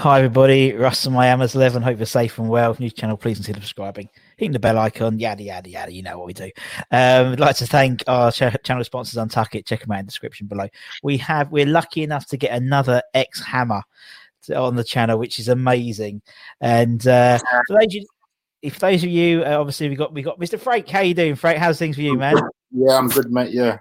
Hi everybody, Russ and my Hammers 11. Hope you're safe and well. New channel, please consider subscribing, hitting the bell icon, yada yada yada. You know what we do. Um, I'd like to thank our ch- channel sponsors, Untuck It. Check them out in the description below. We have we're lucky enough to get another X Hammer on the channel, which is amazing. And uh, for those you, if those of you, uh, obviously we got we got Mr. Frank. How you doing, Frank? How's things for you, man? Yeah, I'm good, mate. Yeah,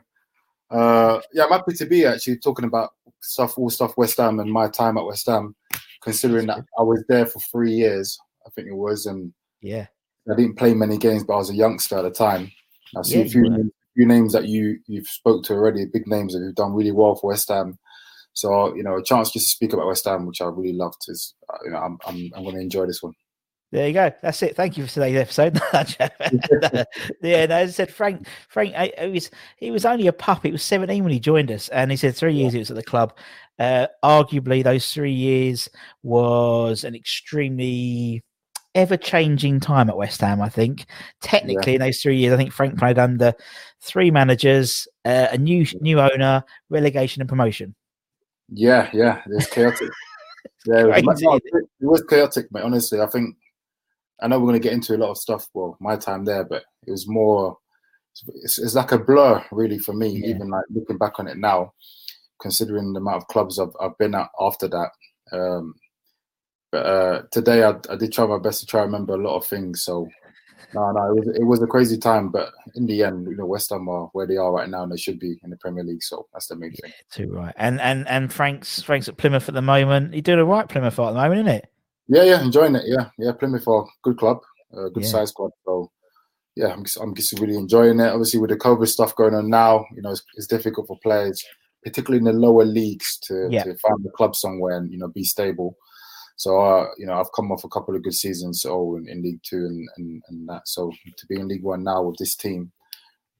uh, yeah, I'm happy to be actually talking about stuff, all stuff West Ham and my time at West Ham. Considering that I was there for three years, I think it was, and Yeah, I didn't play many games, but I was a youngster at the time. I see Yeah, a few, names, few names that you you've spoke to already, big names that have done really well for West Ham. So you know, a chance just to speak about West Ham, which I really loved, is uh, you know, I'm I'm, I'm going to enjoy this one. There you go. That's it. Thank you for today's episode. yeah, no, as I said, Frank, Frank, I, I was he was only a pup. He was seventeen when he joined us, and he said three years he was at the club. Uh, arguably, those three years was an extremely ever-changing time at West Ham. I think technically in those three years, I think Frank played under three managers, uh, a new new owner, relegation and promotion. Yeah, yeah, it's chaotic. yeah, it was, no, it it was chaotic, mate. Honestly, I think I know we're going to get into a lot of stuff. Well, my time there, but it was more. It's, it's like a blur, really, for me. Yeah. Even like looking back on it now, considering the amount of clubs I've, I've been at after that. Um, but uh, today, I, I did try my best to try and remember a lot of things. So, no, no, it was it was a crazy time. But in the end, you know, West Ham are where they are right now, and they should be in the Premier League. So that's the main thing. Too right. And and and Frank's Frank's at Plymouth at the moment. He's doing a right, Plymouth at the moment, isn't it? Yeah, yeah, enjoying it. Yeah, yeah, Plymouth are a good club, a good Yeah. size squad. So, yeah, I'm just, I'm just really enjoying it. Obviously, with the COVID stuff going on now, you know, it's, it's difficult for players, particularly in the lower leagues, to, Yeah. to find a club somewhere and you know be stable. So, uh, you know, I've come off a couple of good seasons, so in, in League Two and, and and that. So to be in League One now with this team,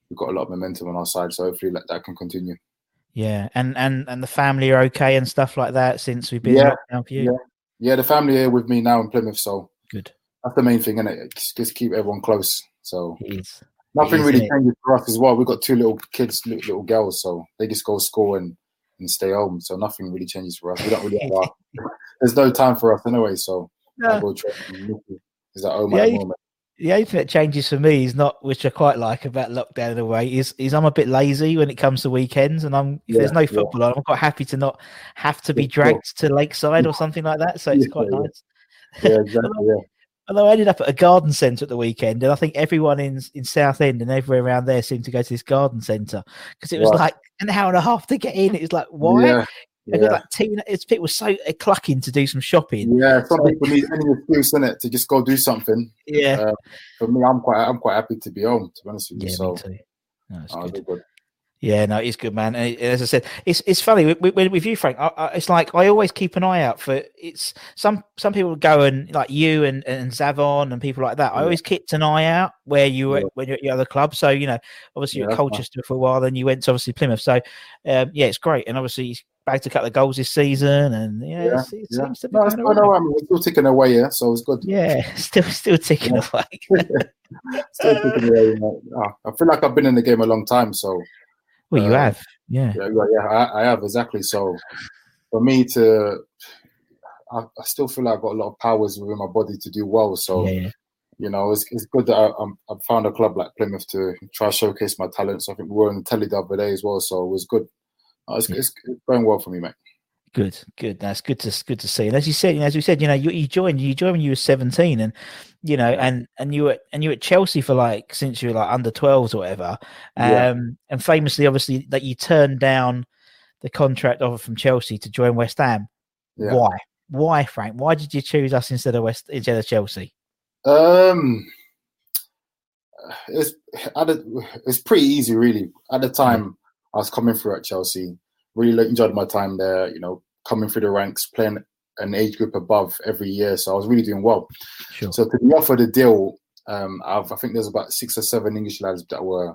we've got a lot of momentum on our side. So hopefully that, that can continue. Yeah, and and and the family are okay and stuff like that since we've been Yeah, in lockdown for you. yeah. Yeah, the family here with me now in Plymouth, so Good. that's the main thing, and it? Just, just keep everyone close. So. Nothing really it? changes for us as well. We've got two little kids, little, little girls, so they just go to school and, and stay home. So nothing really changes for us. We don't really have our, there's no time for us anyway. So No. I go train and Nikki is at home Yeah, at the moment. The only thing that changes for me is not, which I quite like about lockdown in a way, is is I'm a bit lazy when it comes to weekends, and I'm if there's Yeah, no yeah. football on, I'm quite happy to not have to be Yeah, dragged to Lakeside or something like that. So it's Yeah, quite yeah. nice. Yeah, exactly. Yeah. Although I ended up at a garden centre at the weekend, and I think everyone in in Southend and everywhere around there seemed to go to this garden centre because it was Right. like an hour and a half to get in. It was like why? Yeah. Like teen, it's people so clucking to do some shopping. yeah, some people need any excuse in it to just go do something. Yeah, Uh, for me, I'm quite I'm quite happy to be home. To be honest with you, yeah, so. No, it's good. good. Yeah, no, he's good, man. And as I said, it's it's funny with, with, with you, Frank. I, I, it's like I always keep an eye out for it's some some people go and like you and, and Zavon and people like that. I always kept an eye out where you were Yeah. when you're at your other club. So you know, obviously Yeah, you're at nice. Colchester for a while, then you went to obviously Plymouth. So um, yeah, it's great, and obviously bagged a couple of goals this season, and yeah, Yeah, it's- it yeah. seems to be No, it's going going all right. all right. We're still ticking away, yeah. So it's good. Yeah, still still ticking Yeah. away. Still ticking away. Ah, I feel like I've been in the game a long time, so well, you Uh, have, yeah. yeah, yeah, I, I have exactly. So for me to, I, I still feel like I've got a lot of powers within my body to do well. So yeah, you know, it's, it's good that I, I'm, I've found a club like Plymouth to try to showcase my talents. I think we were on the telly the other day as well, so it was good. Uh, it's, Yeah. it's, it's going well for me, mate. Good, good. That's good to good to see. And as you said, as we said, you know, you, you joined you joined when you were seventeen, and you know, and and you were and you were at Chelsea for like since you were like under twelves or whatever. Um, Yeah. and famously, obviously, that you turned down the contract offer from Chelsea to join West Ham. Yeah. Why? Why, Frank? Why did you choose us instead of West instead of Chelsea? Um, it's it's pretty easy, really. At the time, I was coming through at Chelsea. Really enjoyed my time there. You know, coming through the ranks, playing an age group above every year, so I was really doing well. Sure. So to be offered a deal, um, I've, I think there's about six or seven English lads that were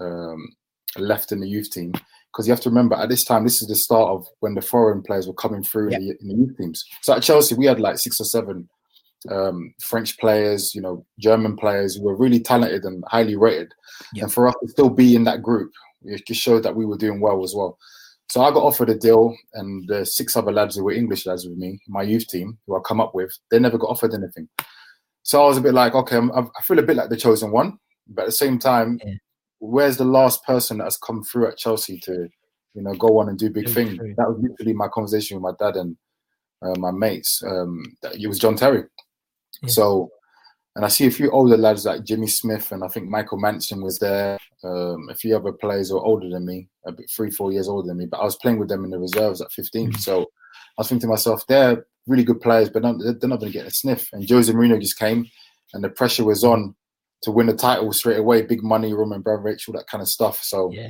um, left in the youth team. Because you have to remember, at this time, this is the start of when the foreign players were coming through in, the, in the youth teams. So at Chelsea, we had like six or seven um, French players, you know, German players who were really talented and highly rated. Yeah. And for us to still be in that group, it just showed that we were doing well as well. So I got offered a deal, and the six other lads who were English lads with me, my youth team, who I come up with, they never got offered anything. So I was a bit like, okay, I'm, I feel a bit like the chosen one, but at the same time, Yeah. where's the last person that has come through at Chelsea to, you know, go on and do big Very things? true. That was literally my conversation with my dad and uh, my mates. Um, that, it was John Terry. Yeah. So, and I see a few older lads like Jimmy Smith and I think Michael Mancienne was there. Um, a few other players who were older than me, a bit three, four years older than me, but I was playing with them in the reserves at 15. Mhm. So I was thinking to myself, they're really good players, but not, they're not going to get a sniff. And Jose Mourinho just came and the pressure was on to win the title straight away, big money, Roman Abramovich, all that kind of stuff. So, Yeah.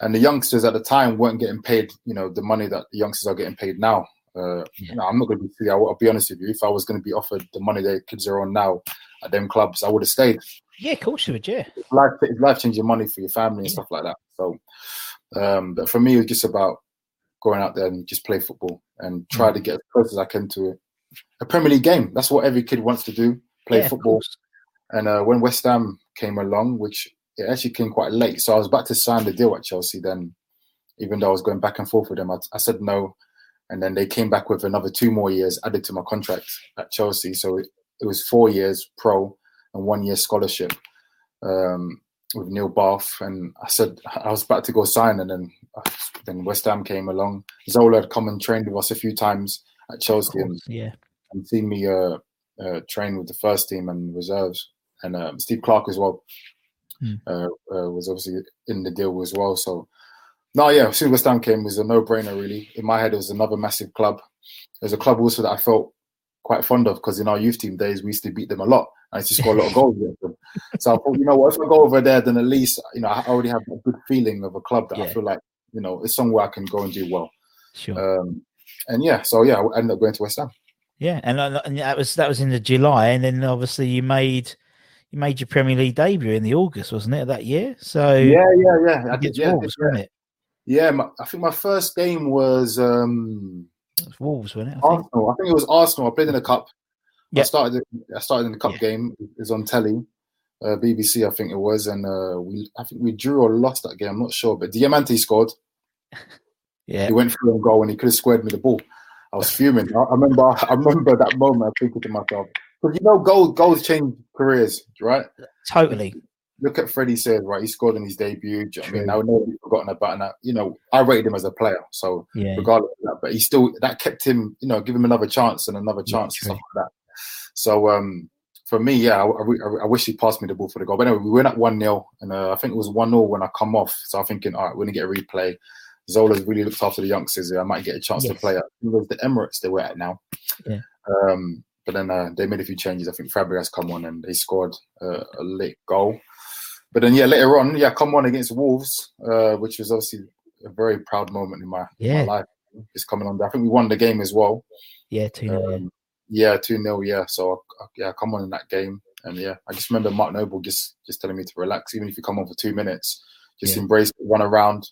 and the youngsters at the time weren't getting paid, you know, the money that the youngsters are getting paid now. Uh, Yeah. no, I'm not going to be silly. I'll, I'll be honest with you. If I was going to be offered the money that kids are on now at them clubs, I would have stayed. Yeah, of course you would. Yeah, Life, it's life changing money for your family and Yeah. stuff like that. So, um, but for me, it was just about going out there and just play football and try Mm. to get as close as I can to it. a Premier League game. That's what every kid wants to do: play Yeah, football. And uh, when West Ham came along, which it actually came quite late, so I was about to sign the deal at Chelsea. Then, even though I was going back and forth with them, I, I said no, and then they came back with another two more years added to my contract at Chelsea. So it, it was four years pro and one year scholarship um, with Neil Bath. And I said I was about to go sign, and then then West Ham came along. Zola had come and trained with us a few times at Chelsea, and yeah. and seen me uh, uh, train with the first team and reserves, and um, Steve Clarke as well Hmm. uh, uh, was obviously in the deal as well. So, no, yeah, as soon as West Ham came, it was a no-brainer really. In my head, it was another massive club. It was a club also that I felt quite fond of because in our youth team days we used to beat them a lot. I used to score a lot of goals against them. So I thought, you know what, if I go over there, then at least you know I already have a good feeling of a club that I feel like you know it's somewhere I can go and do well. Sure. Um, and yeah, so yeah, I ended up going to West Ham. Yeah, and, uh, and that was that was in the July, and then obviously you made you made your Premier League debut in the August, wasn't it, that year? So Yeah, yeah, yeah. I did, yeah, Wolves, yeah. wasn't it? Yeah, my, I think my first game was um, It was Wolves, wasn't it? I think. Arsenal. I think it was Arsenal. I played in the cup. Yeah. I started. I started in the cup Yeah. game. It was on telly, uh, BBC, I think it was, and uh, we. I think we drew or lost that game. I'm not sure, but Diamanti scored. Yeah, He went through and goal, and he could have squared me the ball. I was fuming. I, I remember. I remember that moment. I thinking to myself, because you know, goals goals change careers, right? totally. look at Freddie Sears, right? He scored in his debut. You know I mean, True. now nobody's forgotten about that. You know, I rated him as a player, so Yeah, regardless of that, but he still that kept him, you know, give him another chance and another chance true. and stuff like that. So um, for me, yeah, I, I, I wish he passed me the ball for the goal. But anyway, we went up one 0 and uh, I think it was one 0 when I come off. So I'm thinking, all right, we're gonna get a replay. Zola's really looked after the youngsters. I might get a chance to play at the Emirates they were at now. Yeah. Um, but then uh, they made a few changes. I think Fabregas come on and they scored uh, a late goal. but then yeah, later on, yeah, come on against Wolves, uh, which was obviously a very proud moment in my, Yeah. my life. Just coming on I think we won the game as well. Yeah, two. Um, yeah, two 0 Yeah, so uh, yeah, come on in that game, and yeah, I just remember Mark Noble just just telling me to relax, even if you come on for two minutes, just Yeah. embrace, run around.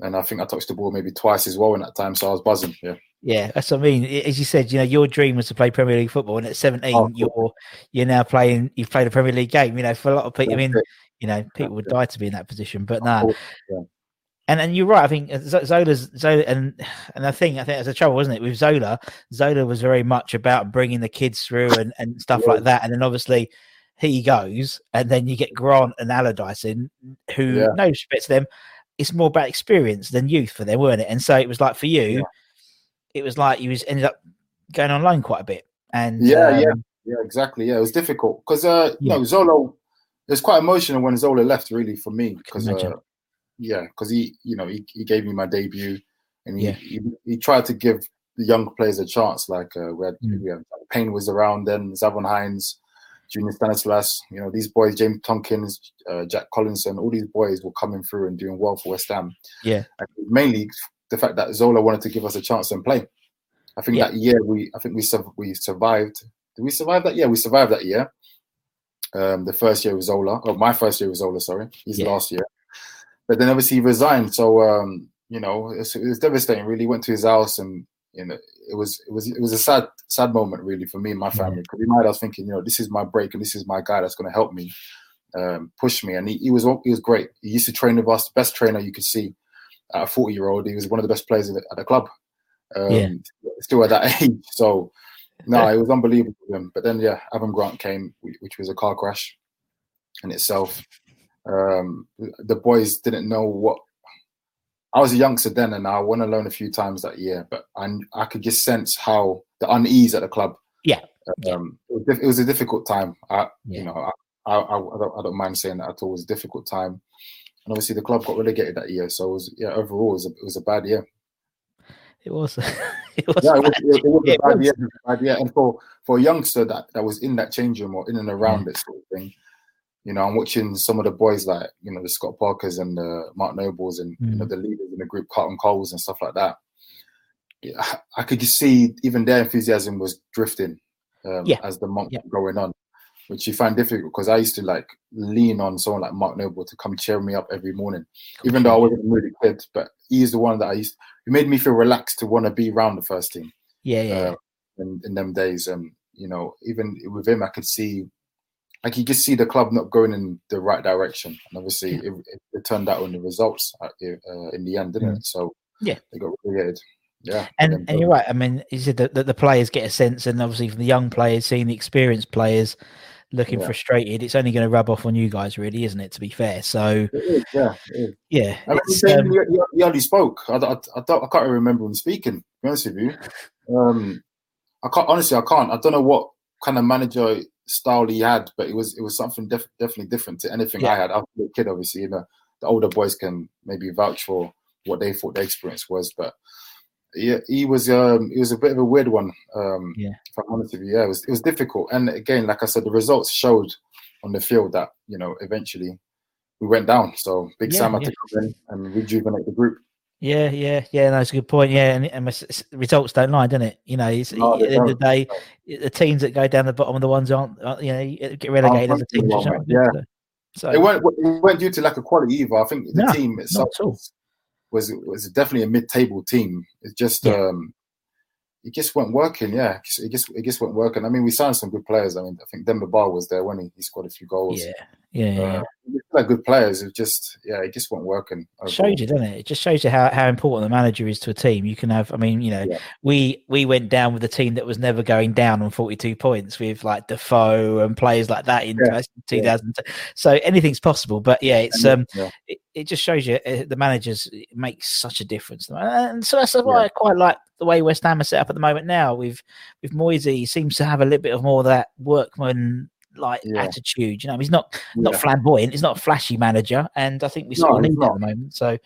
And I think I touched the ball maybe twice as well in that time, so I was buzzing. Yeah, Yeah, that's what I mean. As you said, you know, your dream was to play Premier League football, and at 17, Oh, you're you're now playing. You've played a Premier League game. You know, for a lot of people, I mean, you know, people would die to be in that position. But nah, course, yeah. And and you're right. I think Zola's Zola, and and I think I think that's a trouble, wasn't it, with Zola? Zola was very much about bringing the kids through and and stuff like that. And then obviously he goes, and then you get Grant and Allardyce in, who Yeah. no respect to them, it's more about experience than youth for them, weren't it? And so it was like for you, Yeah. it was like you was ended up going on loan quite a bit. And Yeah, yeah. um, Yeah, exactly. Yeah, it was difficult because uh, you know Zola. It was quite emotional when Zola left, really, for me. Because uh, yeah, because he, you know, he, he gave me my debut, and he, Yeah. he he tried to give the young players a chance. Like uh, we had, Mm. we had Payne was around then, Zavon Hines, Junior Stanislas. You know, these boys, James Tomkins, uh, Jack Collison, all these boys were coming through and doing well for West Ham. Yeah. and mainly the fact that Zola wanted to give us a chance and play. I think Yeah. that year we, I think we we survived. Did we survive that? Yeah, we survived that year. Um, the first year was Zola. Oh, my first year was Zola. Sorry, his Yeah. last year. But then obviously he resigned. So um, you know, it was, devastating. Really, went to his house, and you know, it was it was it was a sad sad moment really for me and my family. Because in my head, I was thinking, you know, this is my break, and this is my guy that's going to help me, um, push me. And he, he was he was great. He used to train with us, the best trainer you could see. At a forty year old, he was one of the best players at the, club. Um, Yeah. Still at that age, so no, it was unbelievable for him. But then, yeah, Avram Grant came, which was a car crash in itself. Um, the boys didn't know what. I was a youngster then, and I went alone a few times that year, but I I could just sense how the unease at the club. Yeah. Um, it, was, it was a difficult time. I, Yeah. you know, I, I, I, don't, I don't mind saying that at all. It was a difficult time, and obviously the club got relegated that year. So it was, yeah, overall, it was a, it was a bad year. it was. it was. Yeah, it was, it, it was a bad was. year, it was a bad year. And for for a youngster that that was in that change room or in and around it sort of thing, you know, I'm watching some of the boys like you know the Scott Parkers and the Mark Nobles and you know Mm. the leaders in the group, Carlton Coles and stuff like that. Yeah, I could just see even their enthusiasm was drifting um, Yeah. as the month Yeah. going on, which you find difficult because I used to like lean on someone like Mark Noble to come cheer me up every morning, even though I wasn't really kid. But he's the one that I used. He made me feel relaxed to want to be around the first team Yeah, yeah, uh, in, in them days. And you know, even with him, I could see, I could just see the club not going in the right direction. And obviously, it, it, it turned out on the results at the, uh, in the end, didn't it? So Yeah. they got relegated. Yeah, and and you're right. I mean, you said that, that the players get a sense, and obviously from the young players seeing the experienced players looking Yeah. frustrated, it's only going to rub off on you guys, really, isn't it? To be fair, so It is, yeah, yeah, I mean, he, um, he, he hardly spoke. I, I, I, don't, I can't remember him speaking. To be honest with you, um, I can't honestly. I can't. I don't know what kind of manager style he had, but it was it was something def- definitely different to anything I had. I was a kid, obviously. You know, the older boys can maybe vouch for what they thought the experience was, but yeah, he was um, he was a bit of a weird one. Um, Yeah. if I'm honest with you, yeah, it was it was difficult. And again, like I said, the results showed on the field that you know eventually we went down. So Big Yeah, Sam had yeah. to come in and rejuvenate the group. Yeah, yeah, yeah. No, it's a good point. Yeah, and, and results don't lie, don't it? You know, it's, No, at the end of the day, the teams that go down the bottom are the ones aren't, aren't you know, get relegated as a team. yeah. So, It weren't it weren't due to lack of quality either. I think the No, team itself was was definitely a mid-table team. It just Yeah. um, it just weren't working. Yeah, it just it just weren't working. I mean, we signed some good players. I mean, I think Demba Ba was there when he, he scored a few goals. yeah, yeah, yeah. Uh, we good players. It just yeah, it just weren't working. overall. shows you, doesn't it? It just shows you how, how important the manager is to a team. You can have, I mean, you know, Yeah. we we went down with a team that was never going down on forty two points with like Defoe and players like that in Yeah. two thousand. So anything's possible. But yeah, it's um, Yeah. it, it just shows you uh, the managers make such a difference, and so that's why Yeah. I quite like the way West Ham are set up at the moment now. With with Moyesy, seems to have a little bit of more of that workman like Yeah. attitude. You know, he's not not Yeah. flamboyant. He's not a flashy manager, and I think we No, of need that at the moment. So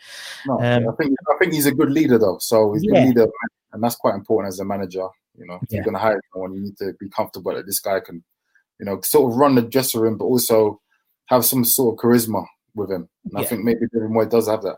No, Um, I think I think he's a good leader though. So he's a Yeah. good leader, and that's quite important as a manager. You know, if you're going to hire someone, you need to be comfortable that this guy can, you know, sort of run the dressing room, but also have some sort of charisma with him. And I think maybe David Moyes does have that.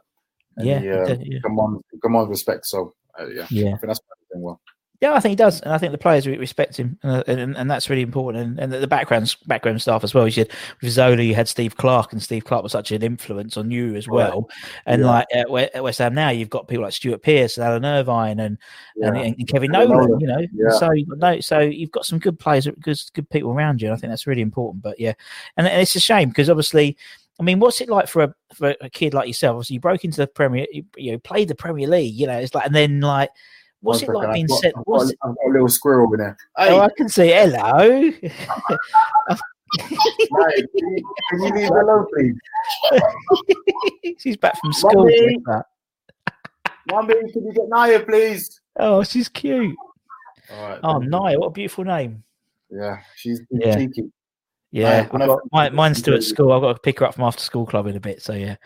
And Yeah, he, uh, yeah. come on, come on, respect. So uh, yeah, Yeah. I think that's doing well. Yeah, I think he does, and I think the players respect him, uh, and, and that's really important. And, and the background background staff as well. You had with Zola, you had Steve Clarke, and Steve Clarke was such an influence on you as well. And Yeah. like at, We- West Ham now, you've got people like Stuart Pearce and Alan Irvine and and, Yeah. and Kevin Kevin Nolan. Nolan, You know, yeah. so you've got no, so you've got some good players, good good people around you. And I think that's really important. But yeah, and, and it's a shame because obviously. I mean, what's it like for a for a kid like yourself? Obviously, you broke into the Premier, you, you know, played the Premier League. You know, it's like, and then like, what's it like second, being I've got, set? I've, got, I've got a little squirrel over there. Oh, I can see. Hello. Mate, can, you, can you leave her alone, please? she's back from school. Mummy. That. Mummy, can you get Naya, please? Oh, she's cute. All right. Oh, thank. Naya, what a beautiful name. Yeah, she's Yeah. cheeky. Yeah, when I've got, mine, mine's still at school. I've got to pick her up from after school club in a bit. So yeah,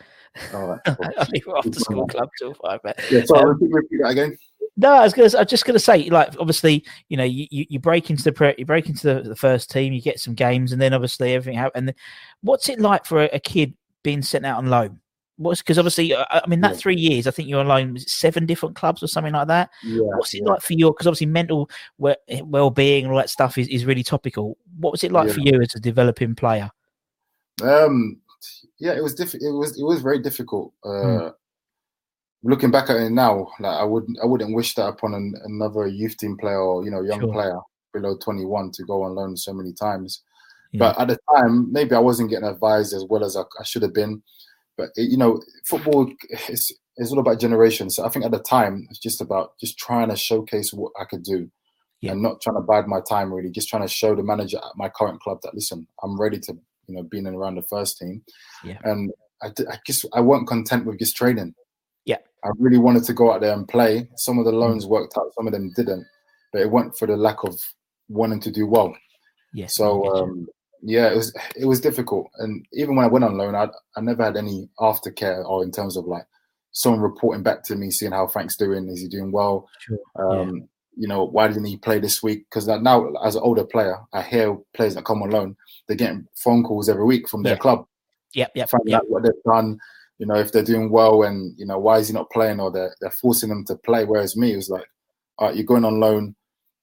All right. cool. I leave her after school club till five. But Yeah, sorry, Um, repeat, repeat that again. No, I was gonna. I was just gonna say, like, obviously, you know, you, you, you break into the pre- you break into the, the first team, you get some games, and then obviously everything happens. And then, what's it like for a, a kid being sent out on loan? What's because obviously, uh, I mean, that Yeah. three years, I think you're on loan was seven different clubs or something like that. Yeah. What's it yeah. like for you? Because obviously, mental well being and all that stuff is, is really topical. What was it like for you as a developing player? Um, yeah, it was diff- It was it was very difficult. Hmm. Uh, Looking back at it now, like I wouldn't I wouldn't wish that upon an, another youth team player or you know young Sure. player below twenty one to go on loan so many times. Yeah. But at the time, maybe I wasn't getting advised as well as I, I should have been. But it, you know, football is is all about generations. So I think at the time it's just about just trying to showcase what I could do. Yeah. And not trying to bide my time really, just trying to show the manager at my current club that listen, I'm ready to, you know, be in and around the first team. Yeah. And I just I weren't content with just training. Yeah. I really wanted to go out there and play. Some of the Mm. loans worked out, some of them didn't. But it went for the lack of wanting to do well. Yes. So um, yeah, it was it was difficult, and even when I went on loan, I I never had any aftercare or in terms of like someone reporting back to me, seeing how Frank's doing. Is he doing well? Sure. Um, You know, why didn't he play this week? Because now, as an older player, I hear players that come on loan, they're getting phone calls every week from their Yeah. club, Yep. Yep. finding yep. out what they've done. You know, if they're doing well, and you know, why is he not playing? Or they're they're forcing them to play. Whereas me, it was like, all right, you're going on loan.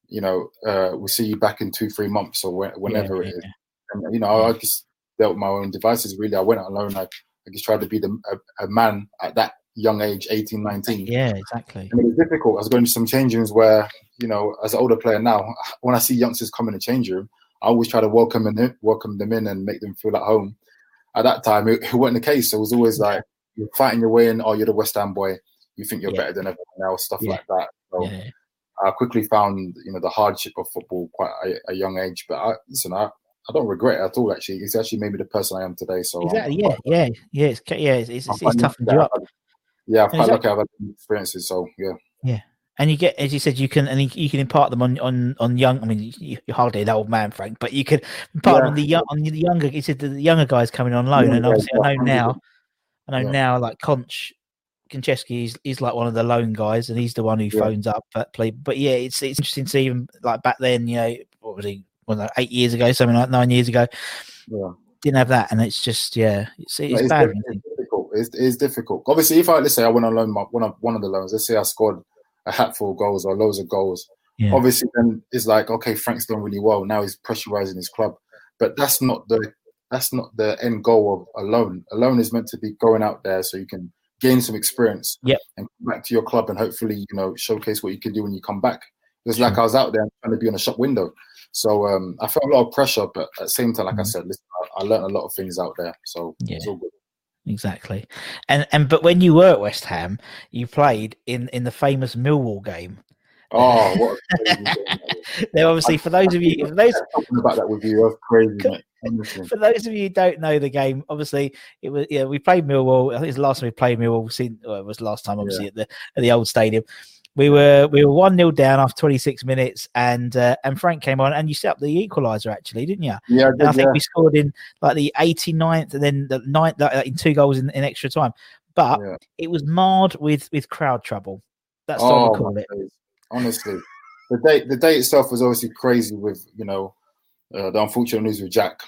You know, uh, we'll see you back in two, three months or whe- whenever yeah, it is. And you know, I just dealt with my own devices. Really, I went on loan. I, I just tried to be the, a, a man at that young age, 18, 19. Yeah. Exactly. And it was difficult. I was going to some change rooms where, you know, as an older player now, when I see youngsters come in the change room, I always try to welcome them in, welcome them in and make them feel at home. At that time, it, it wasn't the case. It was always like you're fighting your way in. Oh, you're the West Ham boy. You think you're Yeah. better than everyone else. Stuff Yeah. like that. So Yeah. I quickly found, you know, the hardship of football quite a, a young age. But I, listen, I, I don't regret it at all. Actually, it's actually made me the person I am today. So Exactly. Yeah. Yeah. Yeah. It's yeah. It's, it's, it's, quite toughened lucky you up. I've had- Yeah, quite Exactly. lucky I've had experiences. So yeah, yeah. And you get, as you said, you can and you, you can impart them on on on young. I mean, you, you're hardly an old man, Frank, but you could impart them on the young on the younger. You said the younger guys coming on loan, Yeah, and obviously yeah, I know now, I know Yeah. now, like Conch. Konchesky is, is like one of the loan guys, and he's the one who Yeah. phones up. But play, but yeah, it's it's interesting to see even like back then. You know, what was he? Well, no, eight years ago, something like nine years ago, Yeah. didn't have that, and it's just yeah, it's, it's, it's, bad. difficult. It's, it's difficult. Obviously, if I let's say I went on loan, my- one of one of the loans, let's say I scored a hatful of goals or loads of goals. Yeah. Obviously, then it's like okay, Frank's done really well. Now he's pressurizing his club, but that's not the that's not the end goal of a loan. A loan is meant to be going out there so you can gain some experience Yep. and come back to your club and hopefully you know showcase what you can do when you come back. Was like I was out there trying to be on a shop window. So um, I felt a lot of pressure, but at the same time, like I Mhm. said, listen, I, I learned a lot of things out there. So it's Yeah. all good. Exactly, and and but when you were at West Ham, you played in in the famous Millwall game. Oh, what a crazy game that was. Now, obviously, for those of you, for those about that with you, that's crazy, mate. For those of you who don't know the game, obviously it was yeah we played Millwall. I think it's the last time we played Millwall. Since well, it was the last time, obviously at the at the old stadium. We were we were one 0 down after 26 minutes, and uh, and Frank came on, and you set up the equaliser actually, didn't you? Yeah, I And I think yeah. we scored in like the 89th, and then the ninth like, in two goals in, in extra time. But Yeah. it was marred with with crowd trouble. That's what I Oh, call it. days. Honestly, the day the day itself was obviously crazy with you know uh, the unfortunate news with Jack.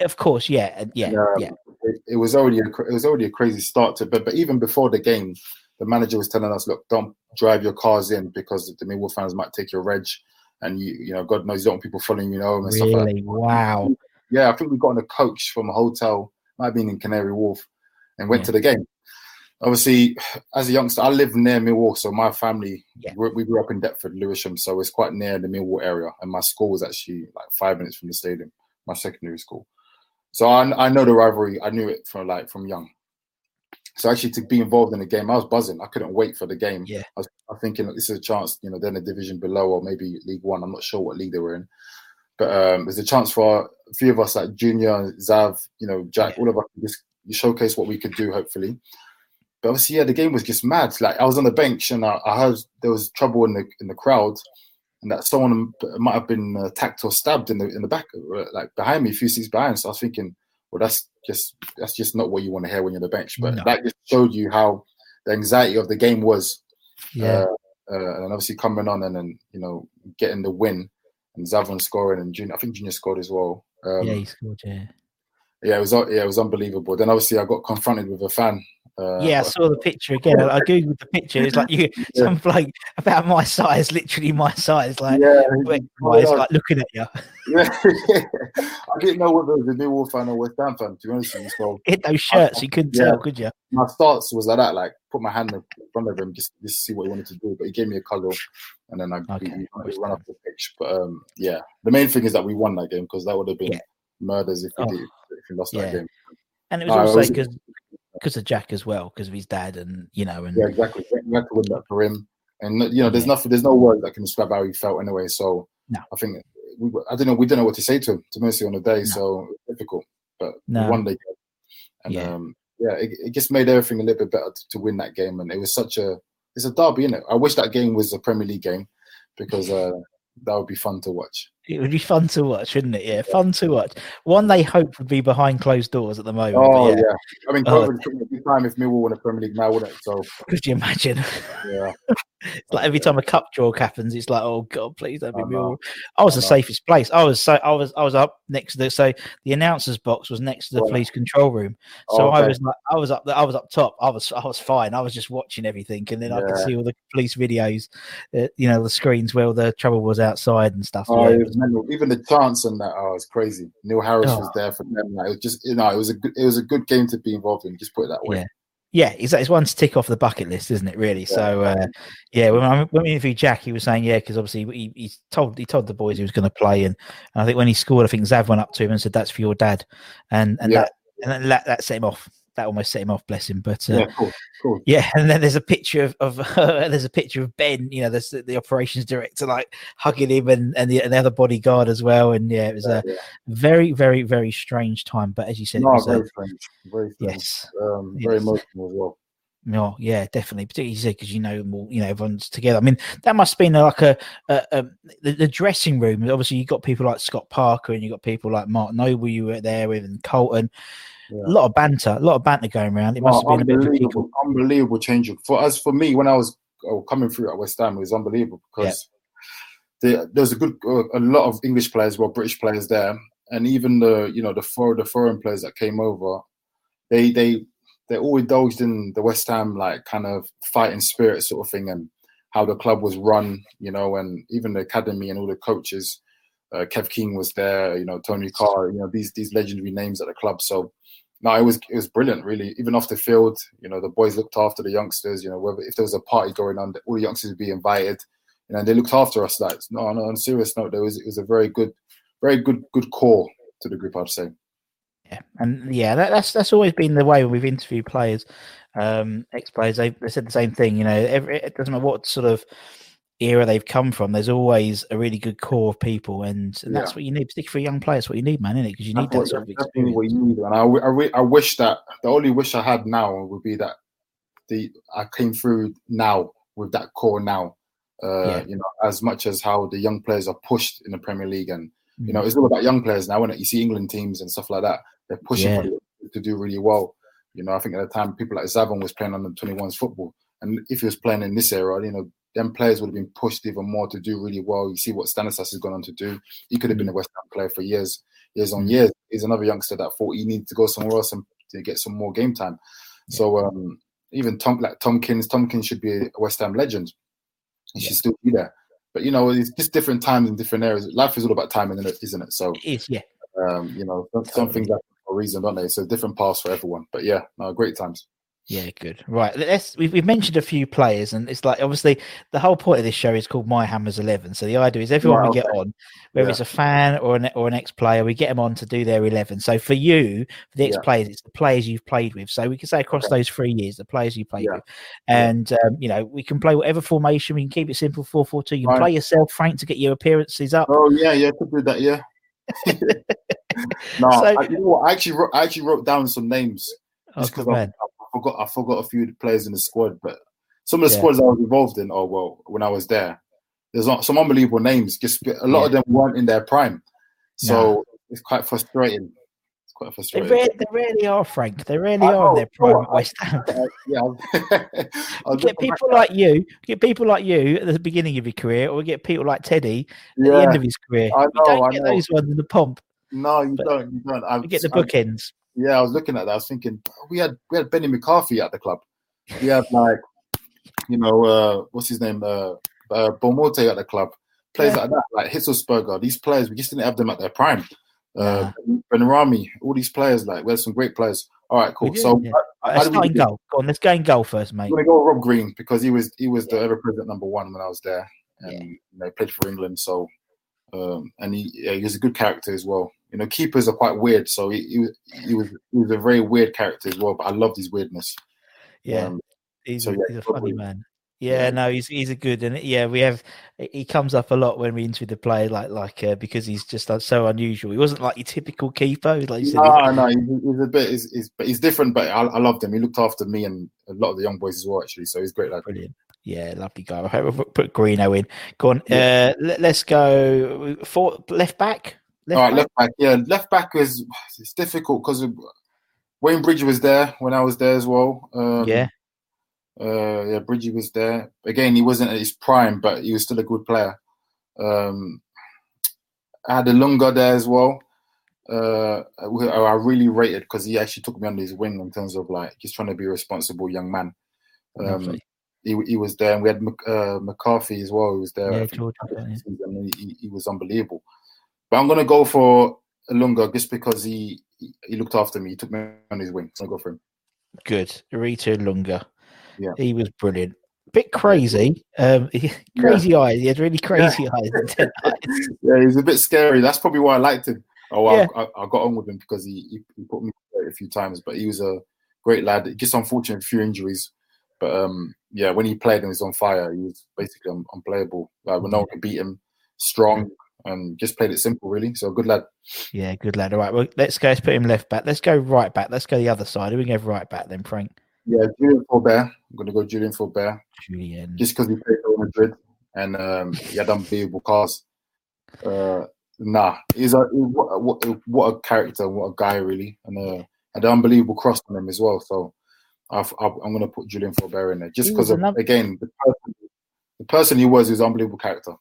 of course, yeah, and yeah, Um, yeah, It, it was already a, it was already a crazy start to, but but even before the game, the manager was telling us, look, don't drive your cars in because the Millwall fans might take your reg, and you you know God knows you don't want people following you home and stuff like that. really, wow, Yeah, I think we got on a coach from a hotel, might have been in Canary Wharf, and went Yeah. to the game. Obviously, as a youngster, I live near Millwall, so my family Yeah. we, we grew up in Deptford, Lewisham, so it's quite near the Millwall area, and my school was actually like five minutes from the stadium, my secondary school. So I, I know the rivalry. I knew it from like from young. So actually, to be involved in the game, I was buzzing. I couldn't wait for the game. Yeah. I was, I was thinking this is a chance. You know, then a division below, or maybe League One. I'm not sure what league they were in, but um, there's a chance for a few of us, like Junior, Zav, you know, Jack, Yeah. all of us, just showcase what we could do. Hopefully, but obviously, yeah, the game was just mad. Like I was on the bench and I, I heard there was trouble in the in the crowd, and that someone might have been attacked or stabbed in the in the back, uh, like behind me, a few seats behind. So I was thinking, well, that's just that's just not what you want to hear when you're on the bench. But No. that just showed you how the anxiety of the game was. yeah, Uh, uh, and obviously coming on and then you know getting the win and Zavon scoring and Junior, I think Junior scored as well. Um, yeah, he scored, yeah. Yeah, it was yeah, it was unbelievable. Then obviously I got confronted with a fan. Uh, yeah, I saw the picture again. I, I googled the picture. It's like you, some like about my size, literally my size, like yeah, yeah. like looking at you. yeah. I didn't know whether it was a Millwall fan or West Ham fan, to be honest with you. So Hit those shirts, you couldn't Yeah. tell, could you? my thoughts was like that, like put my hand in front of him just just see what he wanted to do. But he gave me a cuddle, and then I Okay, we, we ran off the pitch. But um, yeah, the main thing is that we won that game because that would have been Yeah. Murders if we Oh. did if we lost Yeah. that game. And it was also because because of Jack as well, because of his dad, and you know, and Yeah, exactly. Had win that for him, and you know, there's Yeah. nothing, there's no word that can describe how he felt anyway. So No. I think we, I don't know, we didn't know what to say to him to Mercy on the day, No. so difficult. But No. the game, and Yeah. um, yeah, it, it just made everything a little bit better to, to win that game, and it was such a it's a derby, is it? I wish that game was a Premier League game because uh, that would be fun to watch. It would be fun to watch, wouldn't it? Yeah, fun to watch. One they hope would be behind closed doors at the moment. Oh yeah, yeah. I mean, Oh. COVID took me time if Millwall won a Premier League now, wouldn't it? So could you imagine? yeah, It's like every time a cup draw happens, it's like, oh god, please don't be I. Millwall. I was I the safest place. I was so I was I was up next to the so the announcers box was next to the Right. police control room. So Oh, I was like I was up I was up top. I was I was fine. I was just watching everything, and then I could see all the police videos, uh, you know, the screens where all the trouble was outside and stuff. Oh, yeah, it it was mental. Even the chance and that, oh, it's crazy. Neil Harris Oh. was there for them. Like, it was just, you know, it was a good, it was a good game to be involved in. Just put it that way. Yeah. Yeah, it's, it's one to tick off the bucket list, isn't it? Really. So, uh, yeah, when I when we interviewed Jack, he was saying, yeah, because obviously he, he told he told the boys he was going to play, and, and I think when he scored, I think Zav went up to him and said, "That's for your dad," and and Yeah. that and that, that set him off. That almost set him off, bless him. But uh, Yeah, cool, cool. yeah, and then there's a picture of, of there's a picture of Ben, you know, there's the, the operations director like hugging him and and the, and the other bodyguard as well. And yeah, it was a Yeah. very, very, very strange time. But as you said, it No, was very strange. Very strange. yes, Um, very Yes. emotional as well. no, yeah, definitely, particularly because you know, more, you know, everyone's together. I mean, that must have been like a, a, a the, the dressing room. Obviously, you got people like Scott Parker and you got people like Mark Noble. You were there with and Colton. Yeah. A lot of banter, a lot of banter going around. It must Oh, have been a bit of unbelievable, unbelievable change. For us, for me, when I was oh, coming through at West Ham, it was unbelievable because there, there was a good, uh, a lot of English players, well, British players there, and even the, you know, the four, the foreign players that came over, they, they, they all indulged in the West Ham like kind of fighting spirit sort of thing, and how the club was run, you know, and even the academy and all the coaches. Uh, Kev Keen was there, you know, Tony Carr, you know, these these legendary names at the club. So no, it was it was brilliant, really. Even off the field, you know, the boys looked after the youngsters. You know, whether if there was a party going on, all the youngsters would be invited. You know, they looked after us. Like, no, no, on a serious note, there was it was a very good, very good, good core to the group. I'd say. Yeah, and yeah, that, that's that's always been the way when we've interviewed players, um, ex players. They, they said the same thing. You know, every, it doesn't matter what sort of era they've come from. There's always a really good core of people, and, and that's what you need, particularly for young players. What you need, man, isn't it? Because you need That's that what- sort of definitely what you need. And I, I, I wish that the only wish I had now would be that the I came through now with that core now. Uh, Yeah. You know, as much as how the young players are pushed in the Premier League, and you Mm. know, it's all about young players now. When you see England teams and stuff like that, they're pushing Yeah. to do really well. You know, I think at the time people like Zavon was playing on the 21s football, and if he was playing in this era, you know, them players would have been pushed even more to do really well. You see what Stanislas has gone on to do. He could have Mm. been a West Ham player for years. years on Mm. years. He's another youngster that thought he needed to go somewhere else and to get some more game time. So um, even Tom like Tomkins, Tomkins should be a West Ham legend. He should still be there. But you know, it's just different times in different areas. Life is all about timing, isn't it? Isn't it? So It is, yeah. um, you know, some, some things happen for a reason, don't they? So different paths for everyone. But yeah, no, great times. Yeah, good. Right. Let's, we've, we've mentioned a few players, and it's like obviously the whole point of this show is called My Hammers 11. So the idea is everyone Right, we get on, whether Yeah. it's a fan or an, or an ex player, we get them on to do their 11. So for you, for the ex players, it's the players you've played with. So we can say across those three years, the players you played Yeah. with. And, um, you know, we can play whatever formation. We can keep it simple 4 4 2. You can Right. play yourself, Frank, to get your appearances up. Oh yeah, yeah, could do that. Yeah. no, So- I, you know what? I actually wrote, I actually wrote down some names Oh, good man. I forgot I forgot a few players in the squad, but some of the Yeah. squads I was involved in, oh well, when I was there, there's not some unbelievable names. Just a lot of them weren't in their prime, so it's quite frustrating. It's quite They, frustrating. they rarely are, Frank. They really I are in know, their prime sure, at West Ham. Uh, yeah, get people like you, get people like you at the beginning of your career, or we get people like Teddy at the end of his career. I you don't I get know. those ones in the pomp. No, you But don't. You don't. I, We get the bookends. Yeah, I was looking at that. I was thinking we had we had Benny McCarthy at the club. We had like, you know, uh, what's his name, uh, uh, Boa Morte at the club. Players Yeah. like that, like Hitzlsperger. These players, we just didn't have them at their prime. Uh, Behrami, all these players, like we had some great players. All right, cool. So yeah. Let's start in goal. Go on, let's go in goal first, mate. I'm gonna go Rob Green because he was he was the ever present number one when I was there, and you know played for England. So, um, and he yeah, he was a good character as well. You know, keepers are quite weird, so he he, was- he was he was a very weird character as well. But I loved his weirdness. Yeah, Um, he's, so a, yeah, he's a funny man. Yeah, no, he's he's a good and yeah, we have he comes up a lot when we interview the player like like uh, because he's just uh, so unusual. He wasn't like your typical keeper. Like you said, No, no, he's, a bit, he's, he's, he's different. But I, I loved him. He looked after me and a lot of the young boys as well. Actually, so he's great lad. Brilliant. Yeah, lovely guy. I hope we put Greeno in. Go on. Uh, let, us go for left back. Left All right, back? left back. Yeah, left back is it's difficult because Wayne Bridge was there when I was there as well. Um, Yeah. Uh, yeah, Bridgie was there. Again, he wasn't at his prime, but he was still a good player. Um, I had a Lunga there as well. Uh, who I really rated because he actually took me under his wing in terms of like he's trying to be a responsible young man. Um, he, he was there, and we had Mc- uh, McCartney as well. Who was there. Yeah, I think, George, and he, he, he was unbelievable. But I'm gonna go for Ilunga just because he he- looked after me. He took me on his wing. So I'll go for him. Good. Herita Ilunga. Yeah. He was brilliant. A bit crazy. Um, crazy eyes. He had really crazy eyes. and ten eyes. yeah, he was a bit scary. That's probably why I liked him. Oh, Yeah. I, I, I got on with him because he, he, he put me a few times, but he was a great lad. Just unfortunate, a few injuries. But um, yeah, when he played and he was on fire, he was basically un- unplayable. Like when no one could beat him, strong, and just played it simple, really. So good lad. Yeah, good lad. All right, well, let's go. Let's put him left back. Let's go right back. Let's go the other side. We can go right back then, Frank. Yeah, Julien Faubert. I'm going to go Julien Faubert Julien. just because he played for Madrid and um, he had unbelievable cars. Uh, nah, he's a what, what, what a character, what a guy, really, and uh, had an unbelievable cross on him as well. So I've, I've, I'm going to put Julien Faubert in there just because again the person, the person he was is an unbelievable character.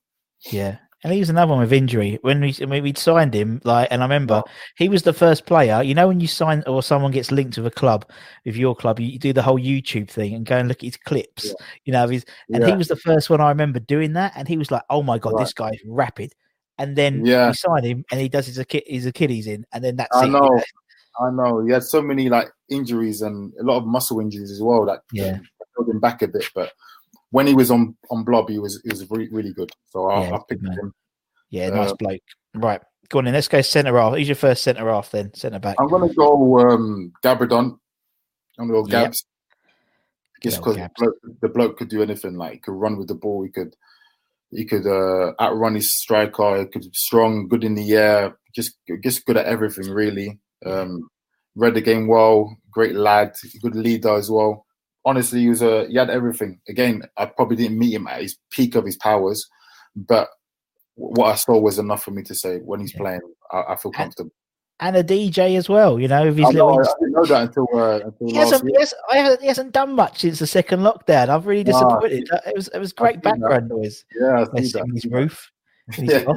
Yeah. And he was another one with injury. When we when we'd signed him, like, and I remember he was the first player. You know, when you sign or someone gets linked with a club, with your club, you, you do the whole YouTube thing and go and look at his clips. You know, his, and he was the first one I remember doing that. And he was like, "Oh my god, this guy's rapid." And then Yeah. we sign him, and he does his Achilles, his Achilles in, and then that's I it. you know, I know. He had so many like injuries and a lot of muscle injuries as well that Yeah. held him back a bit. But when he was on on Blob, he was he was really, really good. So I, Yeah, I picked man. him. Yeah, nice Uh, bloke. Right, go on then. Let's go centre half. Who's your first centre half then? Centre back. I'm gonna go um, Gabbidon. I'm gonna go Yep. Just because the bloke, the bloke could do anything. Like he could run with the ball. He could he could uh, outrun his striker. He could be strong, good in the air. Just just good at everything really. Um, read the game well. Great lad. Good leader as well. Honestly, he was a he had everything. Again, I probably didn't meet him at his peak of his powers, but what I saw was enough for me to say when he's playing, I, I feel comfortable. and a DJ as well. You know, with his I, know, little. I didn't know that until uh, until He last hasn't, year. he, hasn't, I he hasn't done much since the second lockdown. I'm really disappointed. Uh, it was it was great seen that. background noise. Yeah, I see that. his I see that. roof. Yeah.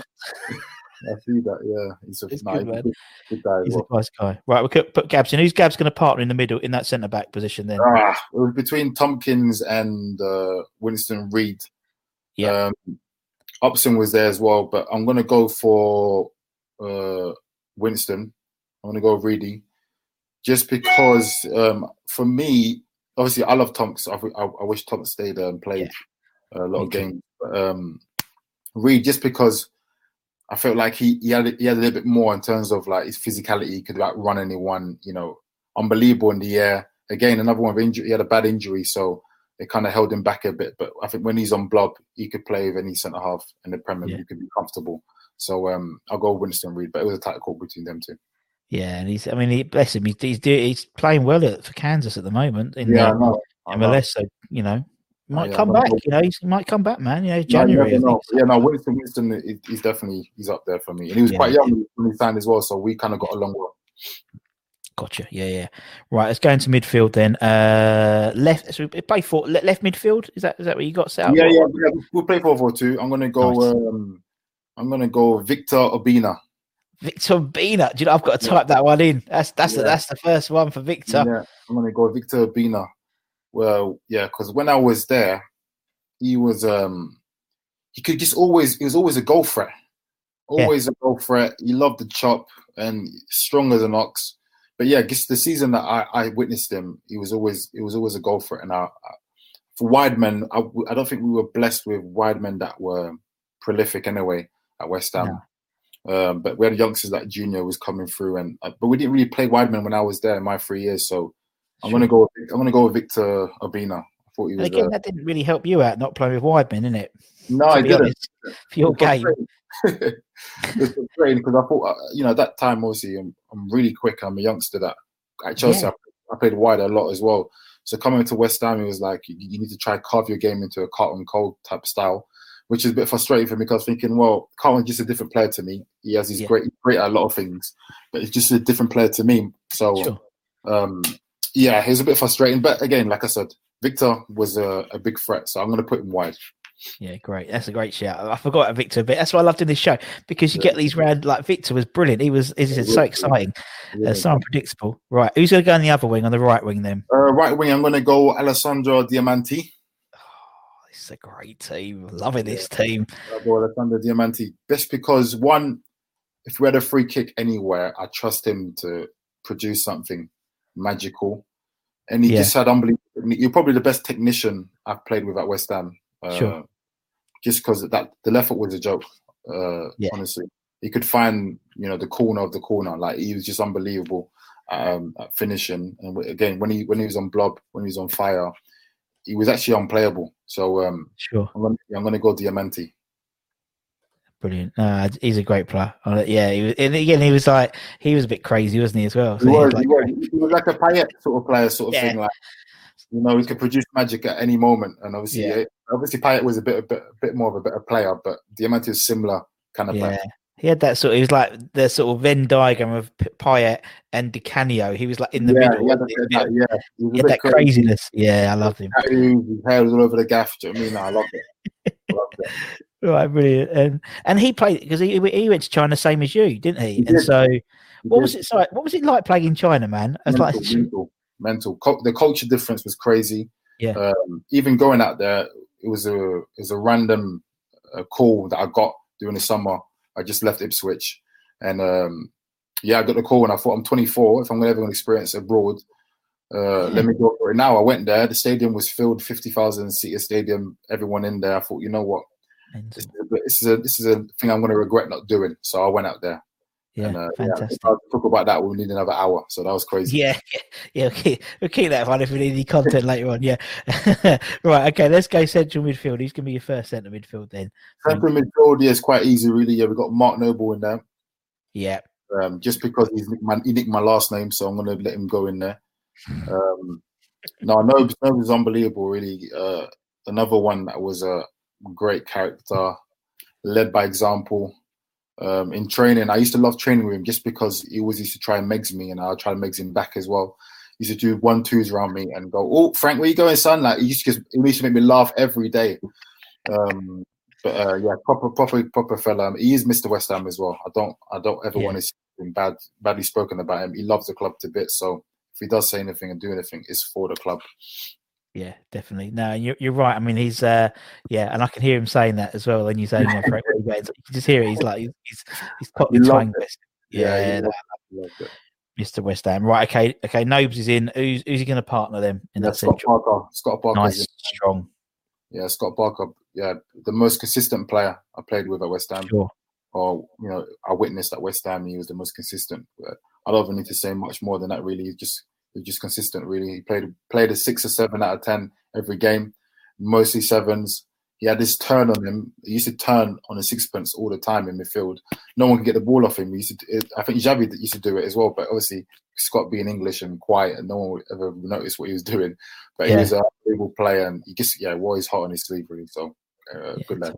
I see that. Yeah, he's a, good, he's a man. good, good guy. He's well. a nice guy. Right, we could put Gabs in. Who's Gabs going to partner in the middle in that centre back position then? Ah, between Tomkins and uh, Winston Reid. Yeah. Um, Upson was there as well, but I'm going to go for uh, Winston. I'm going to go Reedy, just because um, for me, obviously, I love Tonks. I, I, I wish Tonks stayed there and played a lot Me of games. But, um, Reid, just because I felt like he, he had he had a little bit more in terms of like his physicality. He could like run anyone, you know, unbelievable in the air. Again, another one of injury. He had a bad injury, so it kind of held him back a bit. But I think when he's on blob, he could play with any centre half in the Premier. Yeah. He could be comfortable. So um, I'll go Winston Reid, but it was a tight call between them two. Yeah, and he's. I mean, he, bless him. He's he's, do, he's playing well at, for Kansas at the moment in Yeah, I the know. I know. MLS. So you know, might yeah, come I know. back. You know, he might come back, man. You know, January. know. Yeah, no, Winston, Winston, is- he's definitely he's up there for me, and he was Yeah. quite young when he signed as well, so we kind of got along well. Gotcha. Yeah, yeah. Right, let's go into midfield then. Uh, left. So we play for left midfield. Is that is that what you got set up? Yeah, yeah, yeah. We'll play four four two. I'm gonna go. Nice. Um, I'm gonna go Victor Obinna. Victor Bina. Do you know I've got to type that one in? That's that's the, that's the first one for Victor. Yeah, I'm gonna go Victor Obinna. Well, yeah, because when I was there, he was um he could just always he was always a goal threat. Yeah. Always a goal threat. He loved the chop and strong as an ox. But yeah, just the season that I, I witnessed him, he was always he was always a goal threat. And I, I- for wide men, I, I don't think we were blessed with wide men that were prolific anyway at West Ham. Um, but we had youngsters like Junior was coming through, and uh, but we didn't really play wide men when I was there in my three years. So I'm Sure. gonna go. I'm gonna go with Victor Obinna. I thought he was. again, uh, that didn't really help you out not playing with wide men, it? no, I didn't. honest, For your game. it's frustrating because I thought, uh, you know, at that time, obviously, I'm, I'm really quick. I'm a youngster that at Chelsea, Yeah. I, I played wide a lot as well. So coming to West Ham, it was like you, you need to try carve your game into a Carlton Cole type style, which is a bit frustrating for me because thinking, well, Carlton's just a different player to me. He has his Yeah. great, great at a lot of things, but it's just a different player to me. So, Sure. um, yeah, it was a bit frustrating. But again, like I said, Victor was a, a big threat, so I'm going to put him wide. Yeah, great. That's a great shout. I forgot about Victor a bit. That's what I loved in this show because you get these round like Victor was brilliant. He was, he was so exciting, Yeah. uh, so unpredictable. Right, who's going to go on the other wing on the right wing then? Uh, right wing, I'm going to go Alessandro Diamanti. It's a great team. Loving this team. Alessandro Diamanti. Just because, one, if we had a free kick anywhere, I trust him to produce something magical. And he Yeah. just had unbelievable. You're probably the best technician I've played with at West Ham. Uh, Sure. Just because that the left foot was a joke. Uh, Yeah. Honestly, he could find you know the corner of the corner. Like he was just unbelievable um, at finishing. And again, when he when he was on blob, when he was on fire, he was actually unplayable. So um, Sure. I'm gonna, I'm gonna go Diamanti. Brilliant. No, he's a great player. Yeah, he was, and again, he was like he was a bit crazy, wasn't he, as well? He So he was, had, like, he, was, he was like a Payet sort of player, sort of Yeah. thing. Like you know, he could produce magic at any moment. And obviously, Yeah. obviously, Payet was a bit, a bit, a bit more of a better player, but Diamanti is similar kind of Yeah, player. he had that sort. Of, he was like the sort of Venn diagram of Payet and Di Canio. He was like in the yeah, middle. he had, he? bit that, yeah, he He had that crazy. craziness. Yeah, I loved him. His hair was all over the gaff. Do you know what I mean? No, I loved it. I loved it. Right, brilliant. And and he played because he he went to China same as you, didn't he? He and did. so, what was it like? What was it like playing in China, man? As mental, like, mental, mental. Cul- the culture difference was crazy. Yeah. Um, even going out there, it was a it was a random uh, call that I got during the summer. I just left Ipswich, and um, yeah, I got the call, and I thought I'm 24. If I'm ever going to ever experience abroad, uh, let me go for it. Now I went there. The stadium was filled, 50,000 seater stadium. Everyone in there. I thought, you know what? This is a, this is a, this is a thing I'm going to regret not doing. So I went out there. yeah, and, uh, yeah, fantastic. I'll talk about that. We'll need another hour, so that was crazy. Yeah, yeah, yeah. Okay, we'll keep that one if we need any content later on. Yeah, right. Okay, let's go central midfield. He's going to be your first centre midfield then? Central midfield, yeah, it's quite easy, really. Yeah, we've got Mark Noble in there. Yeah, Um, just because he's nicked my, he nicked my last name, so I'm going to let him go in there. Um, no, Nobes is unbelievable, really. Uh, another one that was a great character, led by example. Um, in training, I used to love training with him just because he always used to try and megs me, and I'll try to megs him back as well. He used to do one twos around me and go, "Oh, Frank, where you going, son?" Like he used to just, he used to make me laugh every day. Um, But uh, yeah, proper, proper, proper fella. Um, He is Mr. West Ham as well. I don't, I don't ever Yeah. want to see him bad, badly spoken about him. He loves the club to bits. So if he does say anything and do anything, it's for the club. Yeah, definitely. No, you're you're right. I mean, he's uh, yeah, and I can hear him saying that as well. When you say, you know, Frank Regains, you can just hear it. He's like, he's he's, he's Cockney He twang. loved it. best. Yeah, he no, loved it, he. Mr. West Ham. Right, okay, okay. Nobes is in. Who's who's he going to partner them in Yeah, that Scott central? Parker. Scott Parker. Nice, strong. Yeah, Scott Parker. Yeah, the most consistent player I played with at West Ham. Sure. Or you know, I witnessed at West Ham. He was the most consistent. I don't even need to say much more than that. Really, he just was just consistent. Really, he played played a six or seven out of ten every game, mostly sevens. He had this turn on him. He used to turn on a sixpence all the time in midfield. No one could get the ball off him. He used to, it, I think Xavi used to do it as well, but obviously Scott being English and quiet, and no one would ever notice what he was doing. But he was a unbelievable player, and he just yeah, wore his heart on his sleeve really. So uh, good lad.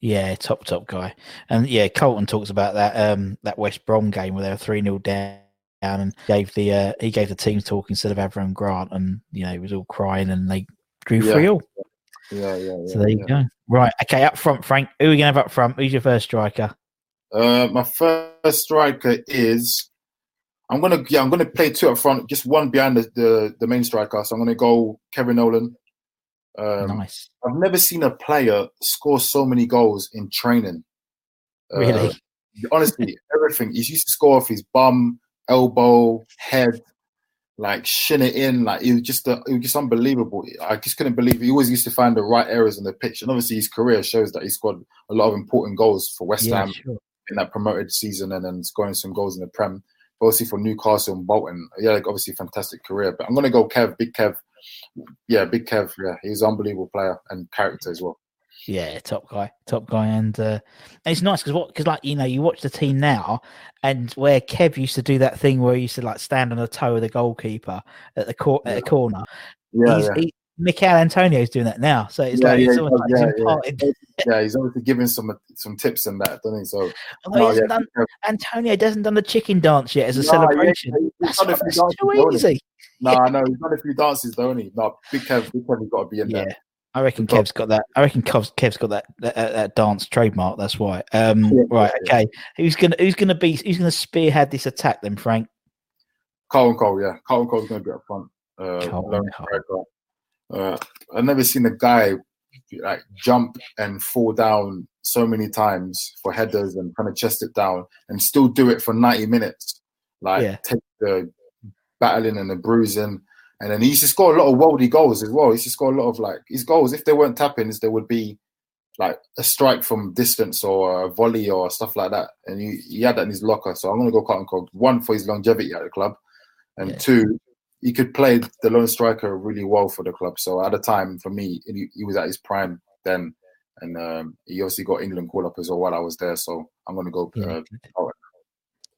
Yeah, top top guy. And yeah, Carlton talks about that um that West Brom game where they were three 0 down and gave the uh, he gave the team talk instead of Avram Grant, and you know he was all crying and they drew Yeah. three all. Yeah, yeah, yeah. So there you go. Right, okay, up front, Frank. Who are we gonna have up front? Who's your first striker? Uh, my first striker is I'm gonna yeah I'm gonna play two up front, just one behind the the, the main striker. So I'm gonna go Kevin Nolan. Um, nice. I've never seen a player score so many goals in training. Uh, Really? honestly, everything. He used to score off his bum, elbow, head, like shin it in. Like it was just a, it was just unbelievable. I just couldn't believe he always used to find the right areas in the pitch. And obviously his career shows that he scored a lot of important goals for West Yeah, Ham sure. in that promoted season and then scoring some goals in the Prem. But obviously for Newcastle and Bolton, yeah, like obviously fantastic career. But I'm gonna go Kev, big Kev. Yeah, big Kev. Yeah, he's an unbelievable player and character as well. Yeah, top guy, top guy, and uh, and it's nice because what because like you know you watch the team now, and where Kev used to do that thing where he used to like stand on the toe of the goalkeeper at the cor- at the corner. Yeah, he's, yeah. He, Michail Antonio's doing that now, so it's Yeah, like yeah, it's almost like does, he's yeah, yeah. yeah, he's obviously giving some some tips and that, doesn't he? So Although he done, Antonio hasn't done the chicken dance yet as a No, celebration. yeah, that's a not- few that's dances, too easy. no, I know he's done a few dances, don't he? No, big Kev, big Kev has got to be in Yeah, there. I reckon Kev's got that. I reckon Kev's, Kev's got that, that that that dance trademark. That's why. Um, Yeah, right. yeah. Okay. Who's gonna Who's gonna be Who's gonna spearhead this attack then, Frank? Carlton Cole, yeah, Carlton Cole's going to be up front. Uh, Carlton Cole. Uh, I've never seen a guy like jump and fall down so many times for headers and kind of chest it down and still do it for 90 minutes. Like Yeah. take the battling and the bruising. And then he used to score a lot of worldy goals as well. He used to score a lot of like his goals. If they weren't tappings, there would be like a strike from distance or a volley or stuff like that. And he, he had that in his locker. So I'm going to go Carlton Cole. One for his longevity at the club, and Yeah. two, he could play the lone striker really well for the club. So at the time, for me, he, he was at his prime then, and um, he obviously got England call up as well while I was there. So I'm going to go. Uh.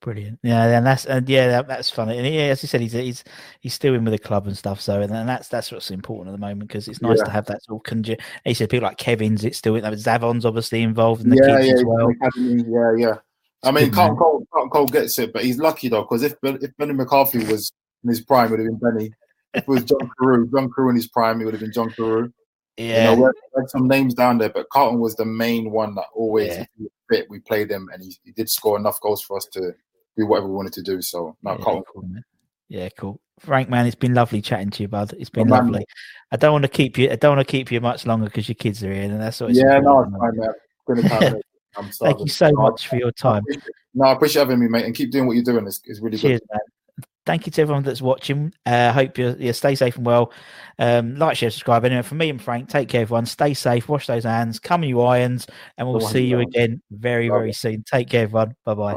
Brilliant. Yeah, and that's and yeah, that, that's funny. And yeah, as you said, he's he's he's still in with the club and stuff. So and, and that's that's what's important at the moment because it's nice Yeah. to have that sort of conju- He said people like Kevin's. It's still with Zavon's obviously involved in the yeah, kids yeah, as well. in the academy, yeah, yeah. I mean, man. Cole, Carlton Cole gets it, but he's lucky though because if if Benni McCarthy was in his prime, it would have been Benny. If it was John Carew, John Carew in his prime, it would have been John Carew. Yeah, You know, we had, some names down there, but Carlton was the main one that always, Yeah. if he was fit, we played him, and he, he did score enough goals for us to do whatever we wanted to do. So, no, yeah, Carlton. cool. Yeah, cool. Frank, man, it's been lovely chatting to you, bud. It's been man. lovely. I don't want to keep you. I don't want to keep you much longer because your kids are here, and that's what. It's Yeah, no, important it's at the fine, moment. Gonna count. I'm Thank you so No, much for your time. No, I appreciate having me, mate, and keep doing what you're doing. It's, it's really Cheers, good. man. Thank you to everyone that's watching. Uh, hope you you stay safe and well. Um, like, share, subscribe. Anyway, from me and Frank, take care, everyone. Stay safe. Wash those hands. Come you irons, and we'll see you you again very, very soon. Take care, everyone. Bye bye.